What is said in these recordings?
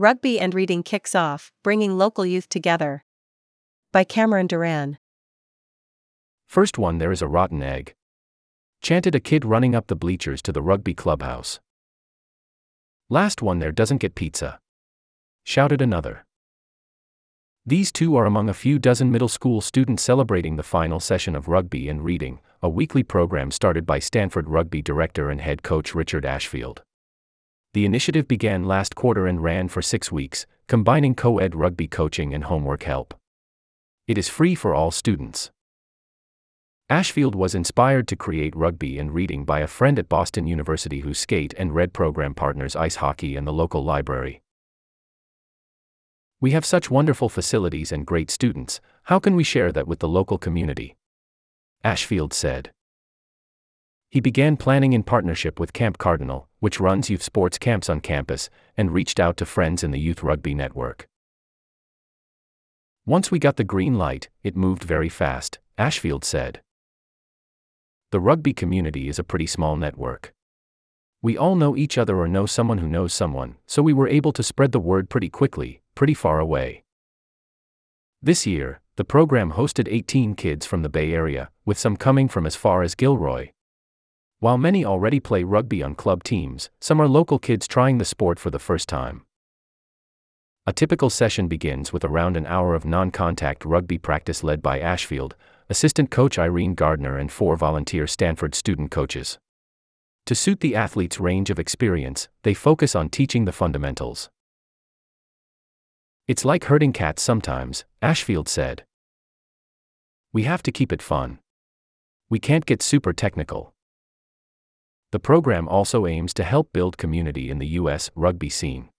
Rugby and Reading Kicks Off, Bringing Local Youth Together. By Cameron Duran. First one there is a rotten egg. Chanted a kid running up the bleachers to the rugby clubhouse. Last one there doesn't get pizza. Shouted another. These two are among a few dozen middle school students celebrating the final session of Rugby and Reading, a weekly program started by Stanford rugby director and head coach Richard Ashfield. The initiative began last quarter and ran for six weeks, combining co ed rugby coaching and homework help. It is free for all students. Ashfield was inspired to create rugby and reading by a friend at Boston University whose skate and red program partners ice hockey and the local library. We have such wonderful facilities and great students, how can we share that with the local community? Ashfield said. He began planning in partnership with Camp Cardinal, which runs youth sports camps on campus, and reached out to friends in the Youth Rugby Network. Once we got the green light, it moved very fast, Ashfield said. The rugby community is a pretty small network. We all know each other or know someone who knows someone, so we were able to spread the word pretty quickly, pretty far away. This year, the program hosted 18 kids from the Bay Area, with some coming from as far as Gilroy, while many already play rugby on club teams, some are local kids trying the sport for the first time. A typical session begins with around an hour of non contact rugby practice led by Ashfield, assistant coach Irene Gardner, and four volunteer Stanford student coaches. To suit the athlete's range of experience, they focus on teaching the fundamentals. It's like herding cats sometimes, Ashfield said. We have to keep it fun. We can't get super technical. The program also aims to help build community in the U.S. rugby scene.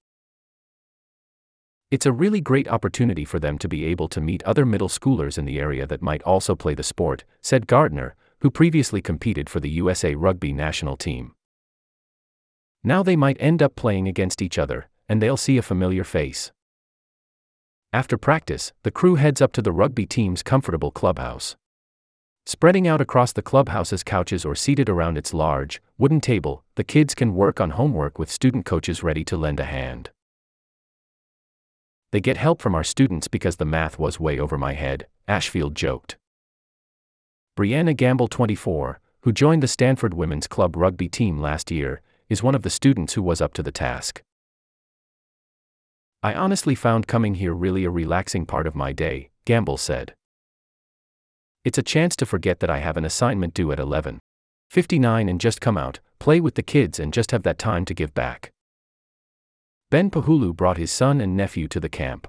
It's a really great opportunity for them to be able to meet other middle schoolers in the area that might also play the sport, said Gardner, who previously competed for the USA Rugby national team. Now they might end up playing against each other, and they'll see a familiar face. After practice, the crew heads up to the rugby team's comfortable clubhouse. Spreading out across the clubhouse's couches or seated around its large, wooden table, the kids can work on homework with student coaches ready to lend a hand. They get help from our students because the math was way over my head, Ashfield joked. Brianna Gamble, 24, who joined the Stanford Women's Club rugby team last year, is one of the students who was up to the task. I honestly found coming here really a relaxing part of my day, Gamble said. It's a chance to forget that I have an assignment due at 11:59 and just come out, play with the kids and just have that time to give back. Ben Pahulu brought his son and nephew to the camp.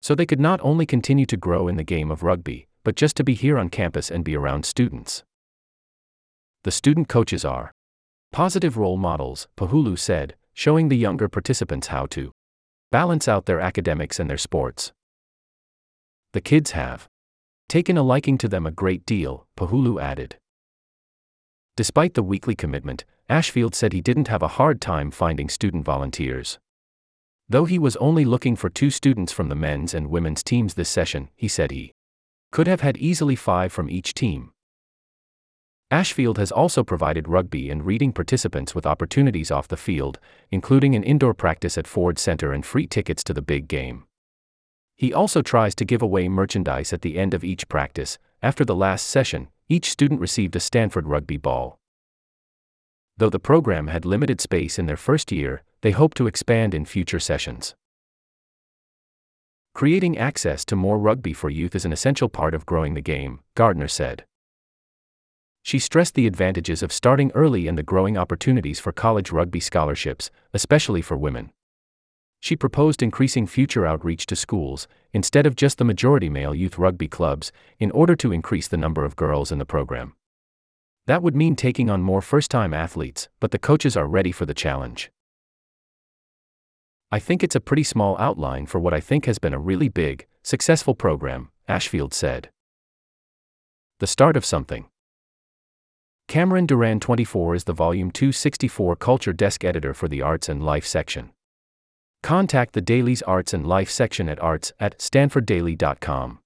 So they could not only continue to grow in the game of rugby, but just to be here on campus and be around students. The student coaches are positive role models, Pahulu said, showing the younger participants how to balance out their academics and their sports. The kids have taken a liking to them a great deal, Pahulu added. Despite the weekly commitment, Ashfield said he didn't have a hard time finding student volunteers. Though he was only looking for two students from the men's and women's teams this session, he said he could have had easily five from each team. Ashfield has also provided rugby and reading participants with opportunities off the field, including an indoor practice at Ford Center and free tickets to the big game. He also tries to give away merchandise at the end of each practice. After the last session, each student received a Stanford rugby ball. Though the program had limited space in their first year, they hope to expand in future sessions. Creating access to more rugby for youth is an essential part of growing the game, Gardner said. She stressed the advantages of starting early and the growing opportunities for college rugby scholarships, especially for women she proposed increasing future outreach to schools, instead of just the majority male youth rugby clubs, in order to increase the number of girls in the program. That would mean taking on more first time athletes, but the coaches are ready for the challenge. I think it's a pretty small outline for what I think has been a really big, successful program, Ashfield said. The start of something. Cameron Duran 24 is the Volume 264 Culture Desk Editor for the Arts and Life section. Contact the Daily's Arts and Life section at arts at stanforddaily.com.